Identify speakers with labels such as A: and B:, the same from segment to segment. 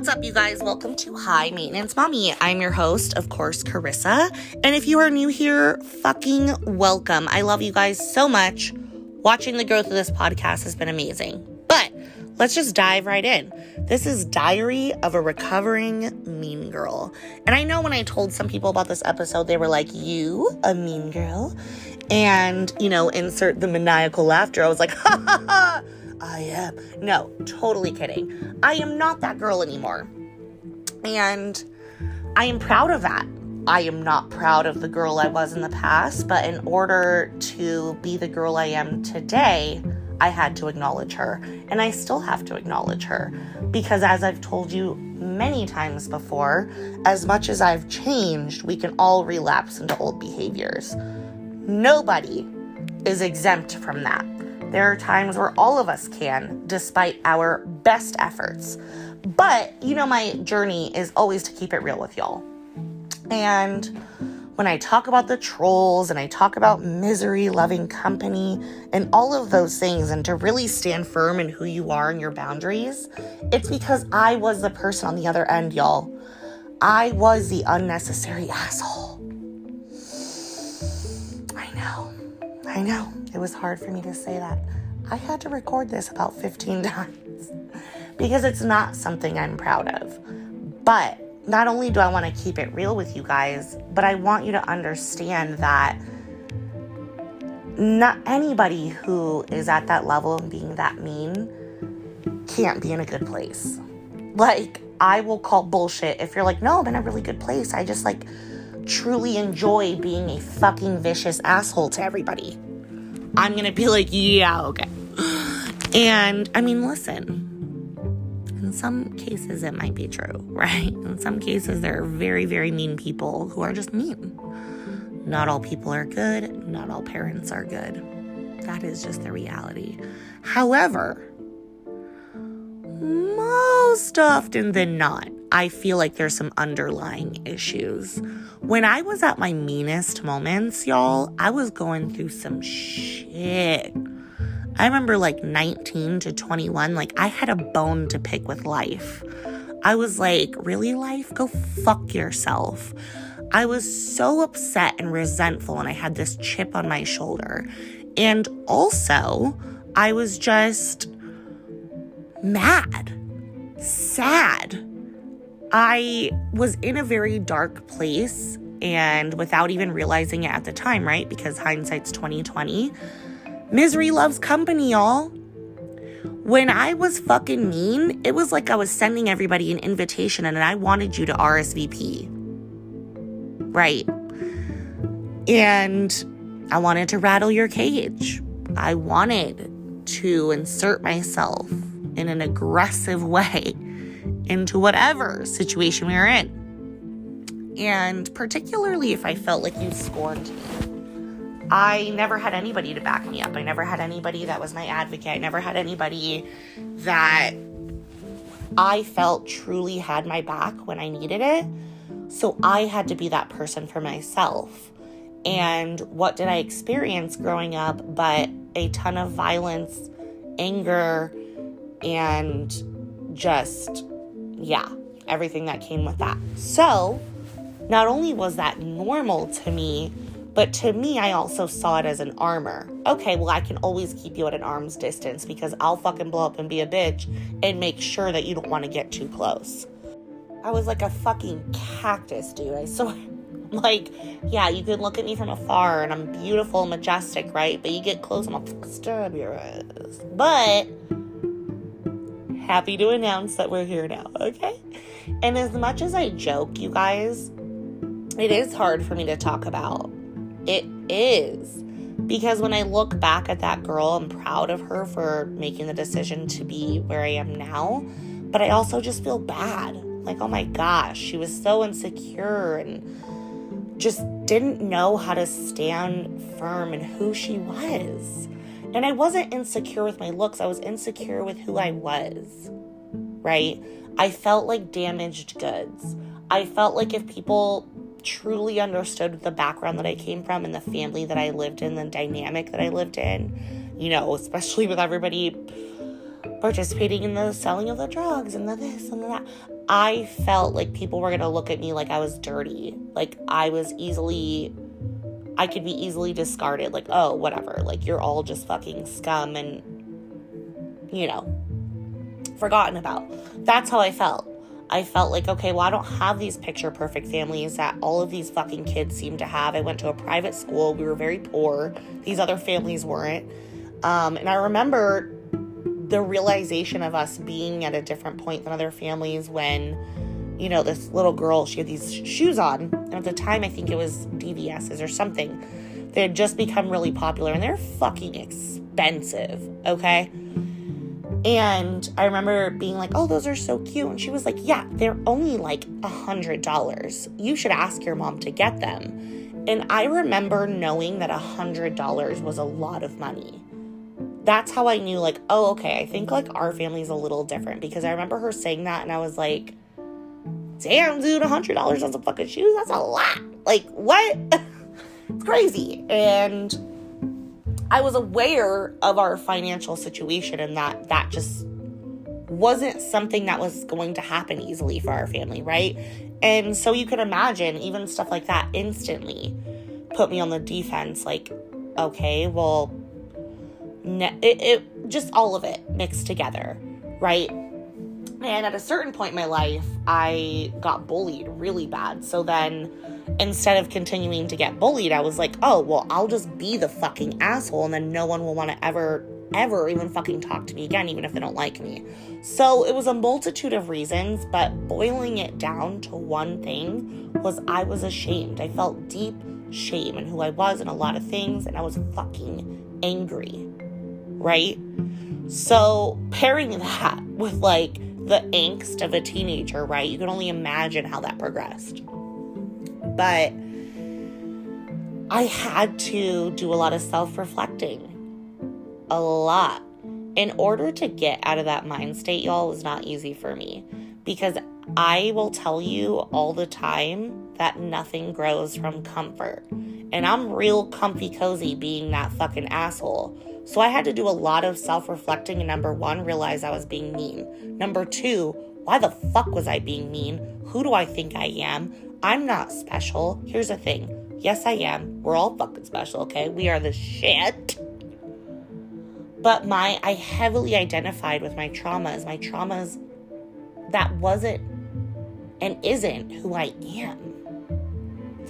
A: What's up, you guys? Welcome to High Maintenance Mommy. I'm your host, of course, Carissa. And if you are new here, fucking welcome. I love you guys so much. Watching the growth of this podcast has been amazing. But let's just dive right in. This is Diary of a Recovering Mean Girl. And I know when I told some people about this episode, they were like, You, a mean girl? And, you know, insert the maniacal laughter. I was like, Ha ha ha I am. No, totally kidding. I am not that girl anymore. And I am proud of that. I am not proud of the girl I was in the past, but in order to be the girl I am today, I had to acknowledge her. And I still have to acknowledge her. Because as I've told you many times before, as much as I've changed, we can all relapse into old behaviors. Nobody is exempt from that. There are times where all of us can, despite our best efforts. But, you know, my journey is always to keep it real with y'all. And when I talk about the trolls and I talk about misery loving company and all of those things, and to really stand firm in who you are and your boundaries, it's because I was the person on the other end, y'all. I was the unnecessary asshole. I know. It was hard for me to say that. I had to record this about 15 times because it's not something I'm proud of. But not only do I want to keep it real with you guys, but I want you to understand that not anybody who is at that level and being that mean can't be in a good place. Like, I will call bullshit if you're like, no, I'm in a really good place. I just like truly enjoy being a fucking vicious asshole to everybody. I'm gonna be like, yeah, okay. And I mean, listen, in some cases it might be true, right? In some cases, there are very, very mean people who are just mean. Not all people are good, not all parents are good. That is just the reality. However, most often than not, I feel like there's some underlying issues. When I was at my meanest moments, y'all, I was going through some shit. I remember like 19 to 21, like I had a bone to pick with life. I was like, really, life? Go fuck yourself. I was so upset and resentful, and I had this chip on my shoulder. And also, I was just mad, sad. I was in a very dark place and without even realizing it at the time, right? Because hindsight's 2020. Misery loves company, y'all. When I was fucking mean, it was like I was sending everybody an invitation and I wanted you to RSVP. Right? And I wanted to rattle your cage. I wanted to insert myself in an aggressive way into whatever situation we were in. And particularly if I felt like you scorned me. I never had anybody to back me up. I never had anybody that was my advocate. I never had anybody that I felt truly had my back when I needed it. So I had to be that person for myself. And what did I experience growing up but a ton of violence, anger, and just, yeah, everything that came with that. So, not only was that normal to me, but to me, I also saw it as an armor. Okay, well, I can always keep you at an arm's distance because I'll fucking blow up and be a bitch and make sure that you don't want to get too close. I was like a fucking cactus, dude. I saw, like, yeah, you can look at me from afar and I'm beautiful majestic, right? But you get close and I'll stab your ass. But happy to announce that we're here now, okay? And as much as I joke, you guys, it is hard for me to talk about it is. Because when I look back at that girl, I'm proud of her for making the decision to be where I am now. But I also just feel bad. Like, oh my gosh, she was so insecure and just didn't know how to stand firm in who she was. And I wasn't insecure with my looks, I was insecure with who I was, right? I felt like damaged goods. I felt like if people truly understood the background that I came from and the family that I lived in, the dynamic that I lived in, you know, especially with everybody participating in the selling of the drugs and the this and the that. I felt like people were going to look at me like I was dirty. Like I was easily I could be easily discarded like, "Oh, whatever. Like you're all just fucking scum and you know, forgotten about." That's how I felt. I felt like, okay, well, I don't have these picture perfect families that all of these fucking kids seem to have. I went to a private school. We were very poor. These other families weren't. Um, and I remember the realization of us being at a different point than other families when, you know, this little girl, she had these shoes on. And at the time, I think it was DVS's or something. They had just become really popular and they're fucking expensive, okay? And I remember being like, oh, those are so cute. And she was like, yeah, they're only like a $100. You should ask your mom to get them. And I remember knowing that a $100 was a lot of money. That's how I knew, like, oh, okay, I think like our family's a little different because I remember her saying that and I was like, damn, dude, a $100 on some fucking shoes? That's a lot. Like, what? it's crazy. And I was aware of our financial situation and that that just wasn't something that was going to happen easily for our family, right? And so you can imagine even stuff like that instantly put me on the defense like okay, well ne- it, it just all of it mixed together, right? And at a certain point in my life, I got bullied really bad. So then instead of continuing to get bullied, I was like, oh, well, I'll just be the fucking asshole and then no one will want to ever, ever even fucking talk to me again, even if they don't like me. So it was a multitude of reasons, but boiling it down to one thing was I was ashamed. I felt deep shame in who I was and a lot of things, and I was fucking angry, right? So pairing that with like the angst of a teenager, right? You can only imagine how that progressed. But I had to do a lot of self reflecting. A lot. In order to get out of that mind state, y'all, was not easy for me. Because I will tell you all the time that nothing grows from comfort. And I'm real comfy cozy being that fucking asshole. So I had to do a lot of self reflecting and number one, realize I was being mean. Number two, why the fuck was I being mean? Who do I think I am? I'm not special. Here's the thing yes, I am. We're all fucking special, okay? We are the shit. But my, I heavily identified with my traumas. My traumas, that wasn't and isn't who I am.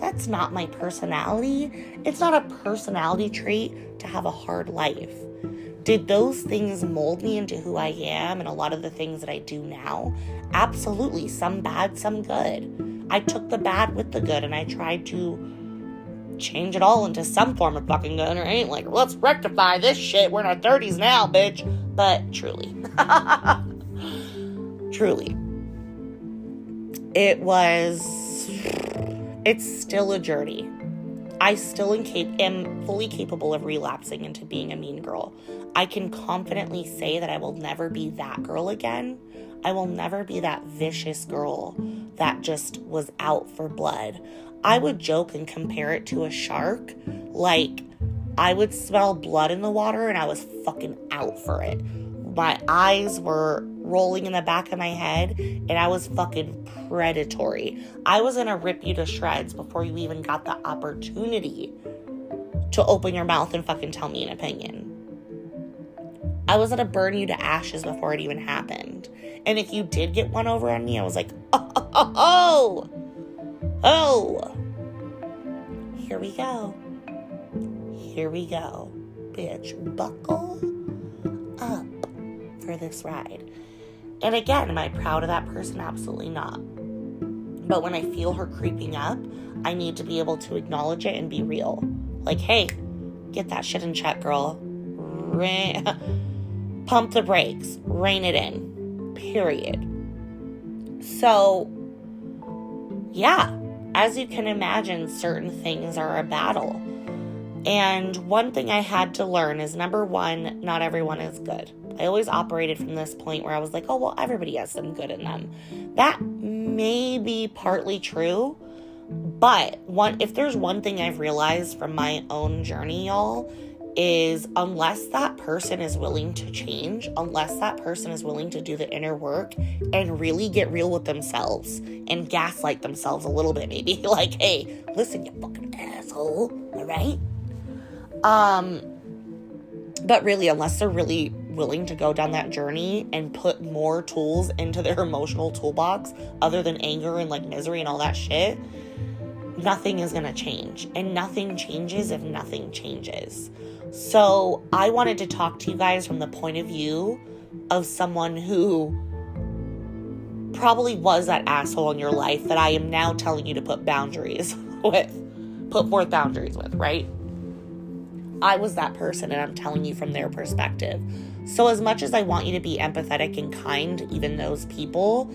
A: That's not my personality. It's not a personality trait to have a hard life. Did those things mold me into who I am and a lot of the things that I do now? Absolutely. Some bad, some good. I took the bad with the good and I tried to change it all into some form of fucking good, right? Like, let's rectify this shit. We're in our 30s now, bitch. But truly, truly, it was, it's still a journey. I still am fully capable of relapsing into being a mean girl. I can confidently say that I will never be that girl again. I will never be that vicious girl that just was out for blood. I would joke and compare it to a shark. Like, I would smell blood in the water and I was fucking out for it. My eyes were rolling in the back of my head and I was fucking predatory. I was gonna rip you to shreds before you even got the opportunity to open your mouth and fucking tell me an opinion. I was gonna burn you to ashes before it even happened. And if you did get one over on me, I was like, oh, oh, oh, oh. Here we go. Here we go. Bitch, buckle for this ride. And again, am I proud of that person? Absolutely not. But when I feel her creeping up, I need to be able to acknowledge it and be real. Like, hey, get that shit in check, girl. Pump the brakes, rein it in. Period. So, yeah, as you can imagine, certain things are a battle. And one thing I had to learn is number one, not everyone is good. I always operated from this point where I was like, oh, well, everybody has some good in them. That may be partly true, but one if there's one thing I've realized from my own journey, y'all, is unless that person is willing to change, unless that person is willing to do the inner work and really get real with themselves and gaslight themselves a little bit, maybe like, hey, listen, you fucking asshole, all right? Um, but really, unless they're really willing to go down that journey and put more tools into their emotional toolbox other than anger and like misery and all that shit, nothing is gonna change. And nothing changes if nothing changes. So I wanted to talk to you guys from the point of view of someone who probably was that asshole in your life that I am now telling you to put boundaries with, put forth boundaries with, right? I was that person and I'm telling you from their perspective. So, as much as I want you to be empathetic and kind, even those people,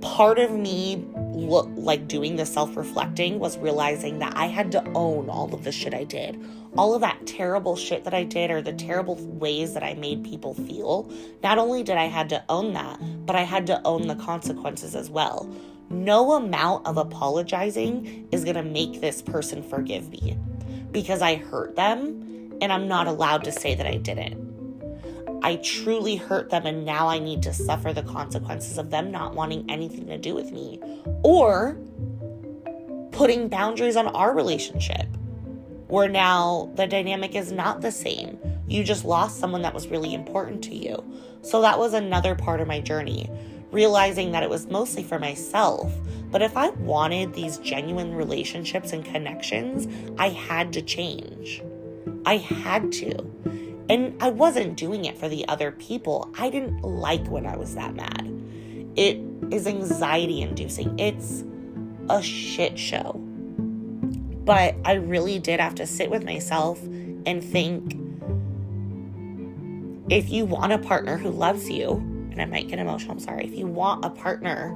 A: part of me look like doing the self-reflecting was realizing that I had to own all of the shit I did. All of that terrible shit that I did or the terrible ways that I made people feel. Not only did I had to own that, but I had to own the consequences as well. No amount of apologizing is going to make this person forgive me because I hurt them and I'm not allowed to say that I didn't. I truly hurt them and now I need to suffer the consequences of them not wanting anything to do with me or putting boundaries on our relationship where now the dynamic is not the same. You just lost someone that was really important to you. So that was another part of my journey, realizing that it was mostly for myself. But if I wanted these genuine relationships and connections, I had to change. I had to. And I wasn't doing it for the other people. I didn't like when I was that mad. It is anxiety inducing. It's a shit show. But I really did have to sit with myself and think if you want a partner who loves you, and I might get emotional, I'm sorry, if you want a partner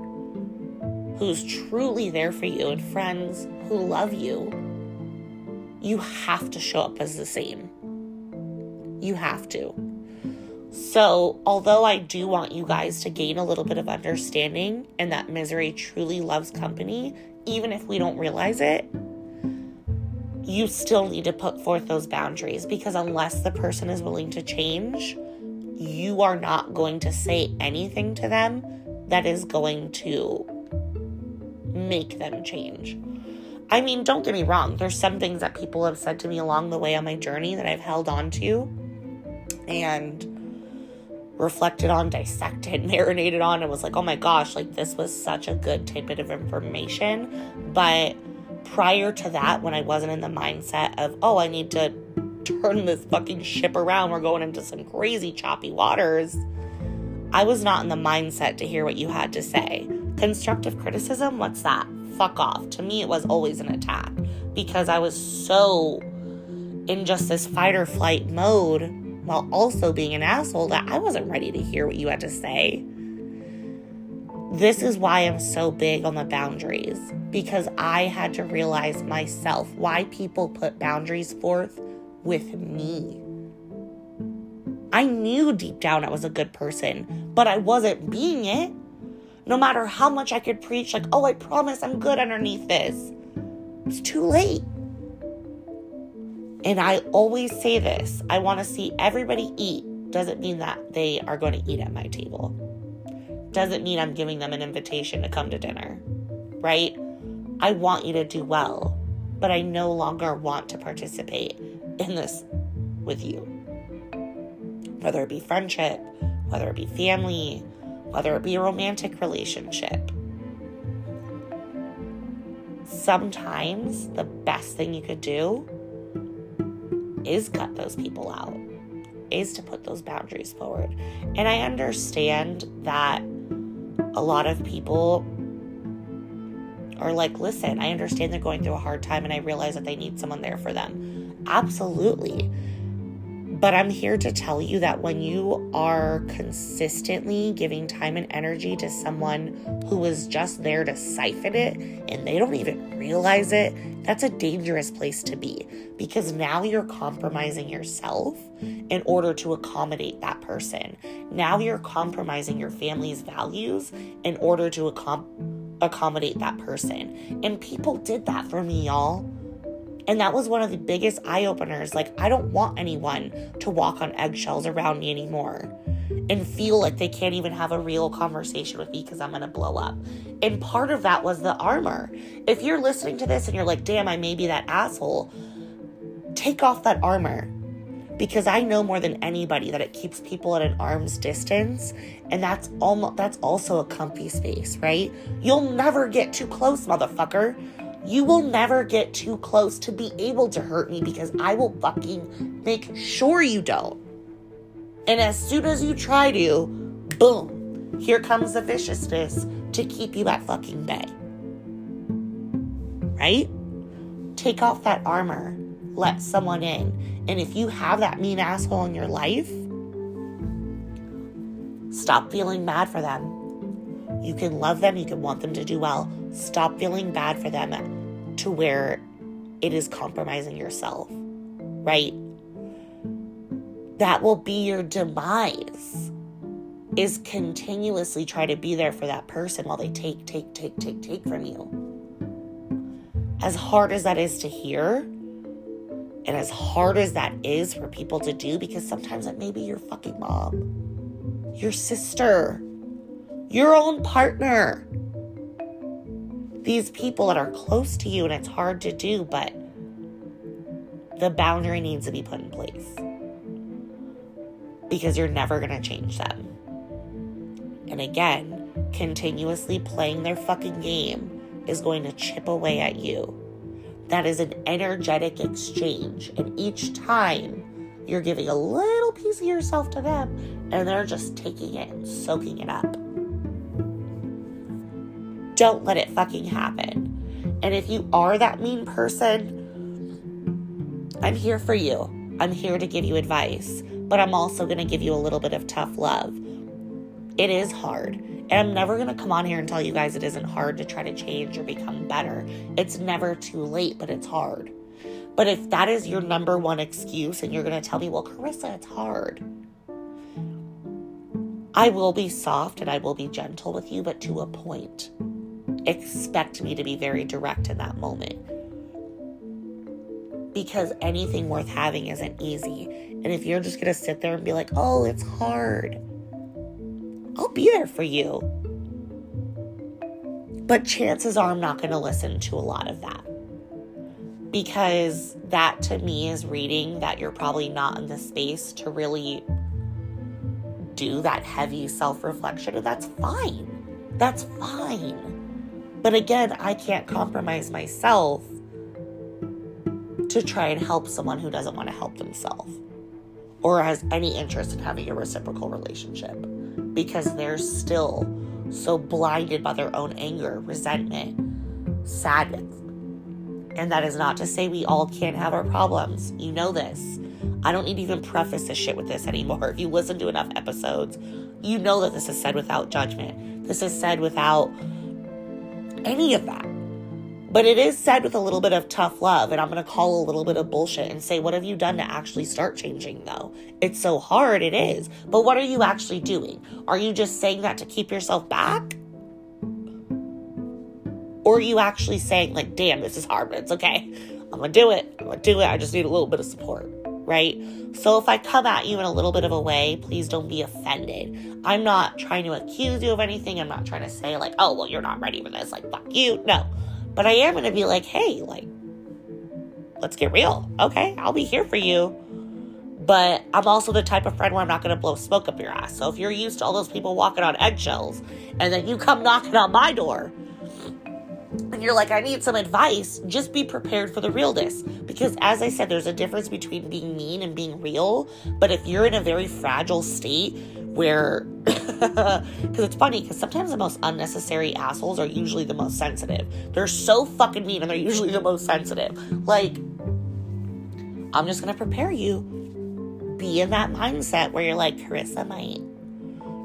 A: who's truly there for you and friends who love you, you have to show up as the same. You have to. So, although I do want you guys to gain a little bit of understanding and that misery truly loves company, even if we don't realize it, you still need to put forth those boundaries because unless the person is willing to change, you are not going to say anything to them that is going to make them change. I mean, don't get me wrong, there's some things that people have said to me along the way on my journey that I've held on to and reflected on, dissected, marinated on, and was like, oh my gosh, like this was such a good tidbit of information. But prior to that, when I wasn't in the mindset of, oh, I need to turn this fucking ship around, we're going into some crazy choppy waters, I was not in the mindset to hear what you had to say. Constructive criticism, what's that? Fuck off. To me, it was always an attack because I was so in just this fight or flight mode while also being an asshole that I wasn't ready to hear what you had to say. This is why I'm so big on the boundaries because I had to realize myself why people put boundaries forth with me. I knew deep down I was a good person, but I wasn't being it. No matter how much I could preach, like, oh, I promise I'm good underneath this, it's too late. And I always say this I want to see everybody eat. Doesn't mean that they are going to eat at my table. Doesn't mean I'm giving them an invitation to come to dinner, right? I want you to do well, but I no longer want to participate in this with you. Whether it be friendship, whether it be family, whether it be a romantic relationship. Sometimes the best thing you could do is cut those people out, is to put those boundaries forward. And I understand that a lot of people are like, listen, I understand they're going through a hard time and I realize that they need someone there for them. Absolutely. But I'm here to tell you that when you are consistently giving time and energy to someone who is just there to siphon it and they don't even realize it, that's a dangerous place to be because now you're compromising yourself in order to accommodate that person. Now you're compromising your family's values in order to accom- accommodate that person. And people did that for me, y'all. And that was one of the biggest eye openers. Like, I don't want anyone to walk on eggshells around me anymore and feel like they can't even have a real conversation with me because I'm going to blow up. And part of that was the armor. If you're listening to this and you're like, damn, I may be that asshole, take off that armor because I know more than anybody that it keeps people at an arm's distance and that's almost that's also a comfy space, right? You'll never get too close, motherfucker. You will never get too close to be able to hurt me because I will fucking make sure you don't. And as soon as you try to, boom, here comes the viciousness to keep you at fucking bay. Right? Take off that armor, let someone in and if you have that mean asshole in your life, stop feeling mad for them. You can love them, you can want them to do well. Stop feeling bad for them to where it is compromising yourself, right? That will be your demise. Is continuously try to be there for that person while they take, take, take, take, take from you. As hard as that is to hear, and as hard as that is for people to do, because sometimes it may be your fucking mom, your sister, your own partner, these people that are close to you, and it's hard to do, but the boundary needs to be put in place because you're never going to change them. And again, continuously playing their fucking game is going to chip away at you that is an energetic exchange. And each time you're giving a little piece of yourself to them, and they're just taking it and soaking it up. Don't let it fucking happen. And if you are that mean person, I'm here for you. I'm here to give you advice, but I'm also going to give you a little bit of tough love. It is hard. And I'm never going to come on here and tell you guys it isn't hard to try to change or become better. It's never too late, but it's hard. But if that is your number one excuse and you're going to tell me, well, Carissa, it's hard, I will be soft and I will be gentle with you, but to a point. Expect me to be very direct in that moment. Because anything worth having isn't easy. And if you're just going to sit there and be like, oh, it's hard, I'll be there for you. But chances are I'm not going to listen to a lot of that. Because that to me is reading that you're probably not in the space to really do that heavy self reflection. And that's fine. That's fine. But again, I can't compromise myself to try and help someone who doesn't want to help themselves or has any interest in having a reciprocal relationship because they're still so blinded by their own anger, resentment, sadness. And that is not to say we all can't have our problems. You know this. I don't need to even preface this shit with this anymore. If you listen to enough episodes, you know that this is said without judgment. This is said without any of that. But it is said with a little bit of tough love, and I'm going to call a little bit of bullshit and say, What have you done to actually start changing, though? It's so hard, it is. But what are you actually doing? Are you just saying that to keep yourself back? Or are you actually saying, like, damn, this is hard, but it's okay. I'm going to do it. I'm going to do it. I just need a little bit of support, right? So if I come at you in a little bit of a way, please don't be offended. I'm not trying to accuse you of anything. I'm not trying to say, like, oh, well, you're not ready for this. Like, fuck you. No. But I am going to be like, hey, like, let's get real. Okay, I'll be here for you. But I'm also the type of friend where I'm not going to blow smoke up your ass. So if you're used to all those people walking on eggshells and then you come knocking on my door and you're like, I need some advice, just be prepared for the realness. Because as I said, there's a difference between being mean and being real. But if you're in a very fragile state where because it's funny because sometimes the most unnecessary assholes are usually the most sensitive they're so fucking mean and they're usually the most sensitive like i'm just gonna prepare you be in that mindset where you're like carissa might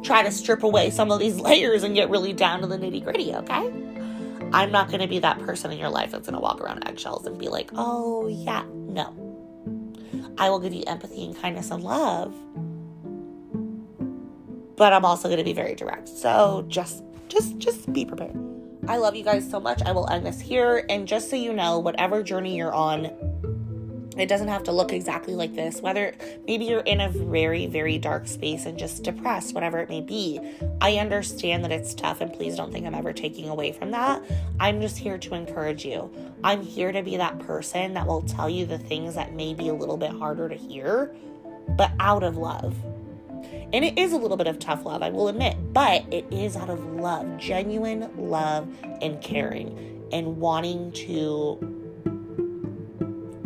A: try to strip away some of these layers and get really down to the nitty gritty okay i'm not gonna mm. be that person in your life that's gonna walk around eggshells and be like oh yeah no i will give you empathy and kindness and love but I'm also going to be very direct. So just just just be prepared. I love you guys so much. I will end this here and just so you know, whatever journey you're on It doesn't have to look exactly like this. Whether maybe you're in a very, very dark space and just depressed, whatever it may be. I understand that it's tough, and please don't think I'm ever taking away from that. I'm just here to encourage you. I'm here to be that person that will tell you the things that may be a little bit harder to hear, but out of love. And it is a little bit of tough love, I will admit, but it is out of love, genuine love and caring and wanting to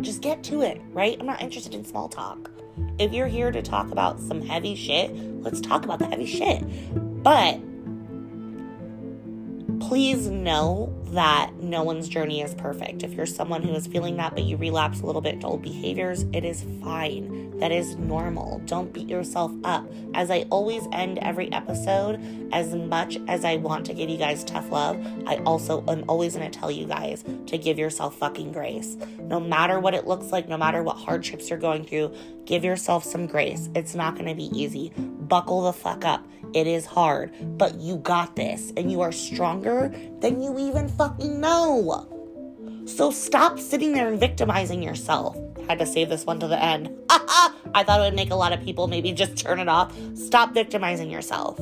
A: just get to it, right? I'm not interested in small talk. If you're here to talk about some heavy shit, let's talk about the heavy shit. But please know that no one's journey is perfect. If you're someone who is feeling that, but you relapse a little bit to old behaviors, it is fine. That is normal. Don't beat yourself up. As I always end every episode, as much as I want to give you guys tough love, I also am always going to tell you guys to give yourself fucking grace. No matter what it looks like, no matter what hardships you're going through, give yourself some grace. It's not going to be easy. Buckle the fuck up. It is hard, but you got this and you are stronger than you even fucking know. So stop sitting there and victimizing yourself. I Had to save this one to the end. I thought it would make a lot of people maybe just turn it off. Stop victimizing yourself.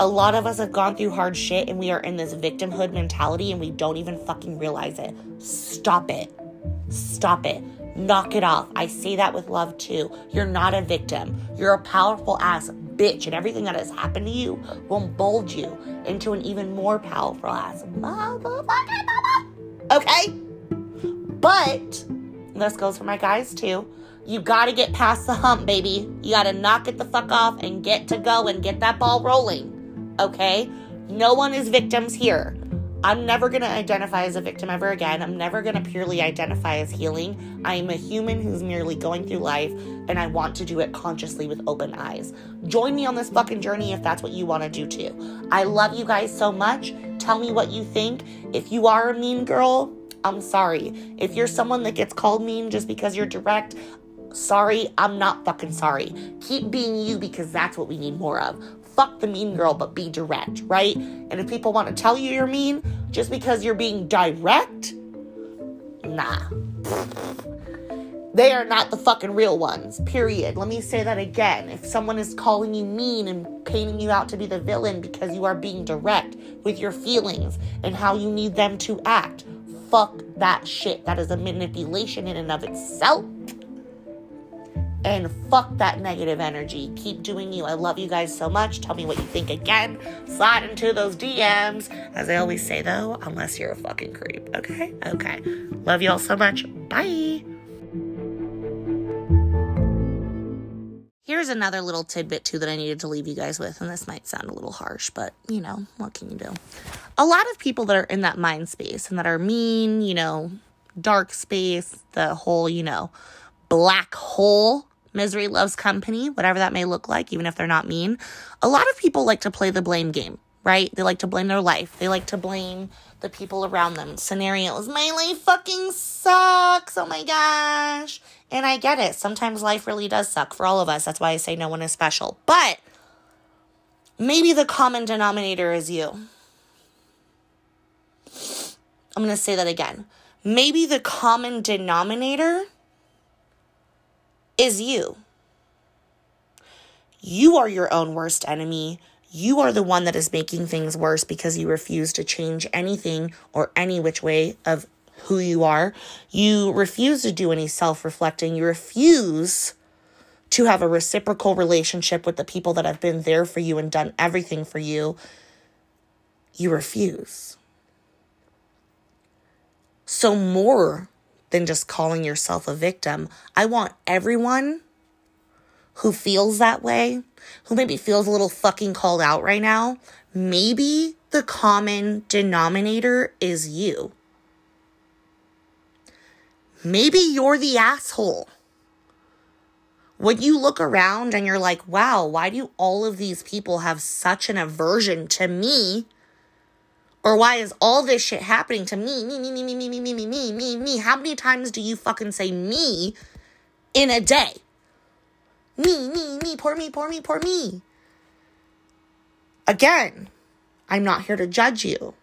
A: A lot of us have gone through hard shit and we are in this victimhood mentality and we don't even fucking realize it. Stop it. Stop it. Knock it off. I say that with love too. You're not a victim. You're a powerful ass bitch, and everything that has happened to you will mold you into an even more powerful ass motherfucking mama. Okay? But this goes for my guys too. You gotta get past the hump, baby. You gotta knock it the fuck off and get to go and get that ball rolling. Okay? No one is victims here. I'm never going to identify as a victim ever again. I'm never going to purely identify as healing. I am a human who's merely going through life and I want to do it consciously with open eyes. Join me on this fucking journey if that's what you want to do too. I love you guys so much. Tell me what you think. If you are a mean girl, I'm sorry. If you're someone that gets called mean just because you're direct, sorry, I'm not fucking sorry. Keep being you because that's what we need more of fuck the mean girl, but be direct, right? And if people want to tell you you're mean just because you're being direct, nah. They are not the fucking real ones, period. Let me say that again. If someone is calling you mean and painting you out to be the villain because you are being direct with your feelings and how you need them to act, fuck that shit. That is a manipulation in and of itself. And fuck that negative energy. Keep doing you. I love you guys so much. Tell me what you think again. Slide into those DMs. As I always say though, unless you're a fucking creep. Okay? Okay. Love y'all so much. Bye. Here's another little tidbit too that I needed to leave you guys with, and this might sound a little harsh, but you know, what can you do? A lot of people that are in that mind space and that are mean, you know, dark space, the whole, you know, black hole misery loves company, whatever that may look like, even if they're not mean. A lot of people like to play the blame game, right? They like to blame their life. They like to blame the people around them. Scenarios. My life fucking sucks. Oh my gosh. And I get it. Sometimes life really does suck for all of us. That's why I say no one is special. But maybe the common denominator is you. I'm going to say that again. Maybe the common denominator is you. You are your own worst enemy. You are the one that is making things worse because you refuse to change anything or any which way of who you are. You refuse to do any self reflecting. You refuse to have a reciprocal relationship with the people that have been there for you and done everything for you. You refuse. So, more than just calling yourself a victim. I want everyone who feels that way, who maybe feels a little fucking called out right now, maybe the common denominator is you. Maybe you're the asshole. When you look around and you're like, wow, why do all of these people have such an aversion to me? Or why is all this shit happening to me? Me, me, me, me, me, me, me, me, me, me, me. How many times do you fucking say me in a day? Me, me, me, poor me, poor me, poor me. Again, I'm not here to judge you.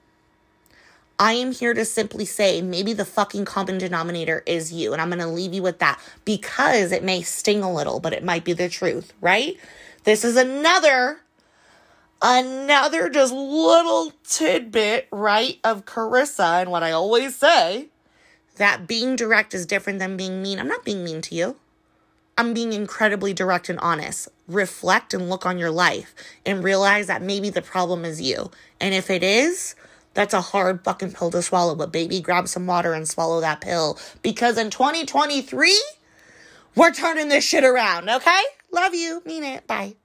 A: I am here to simply say maybe the fucking common denominator is you. And I'm going to leave you with that because it may sting a little, but it might be the truth, right? This is another, another just little tidbit, right, of Carissa and what I always say that being direct is different than being mean. I'm not being mean to you. I'm being incredibly direct and honest. Reflect and look on your life and realize that maybe the problem is you. And if it is, that's a hard fucking pill to swallow. But baby, grab some water and swallow that pill. Because in 2023, we're turning this shit around, okay? Love you. Mean it. Bye.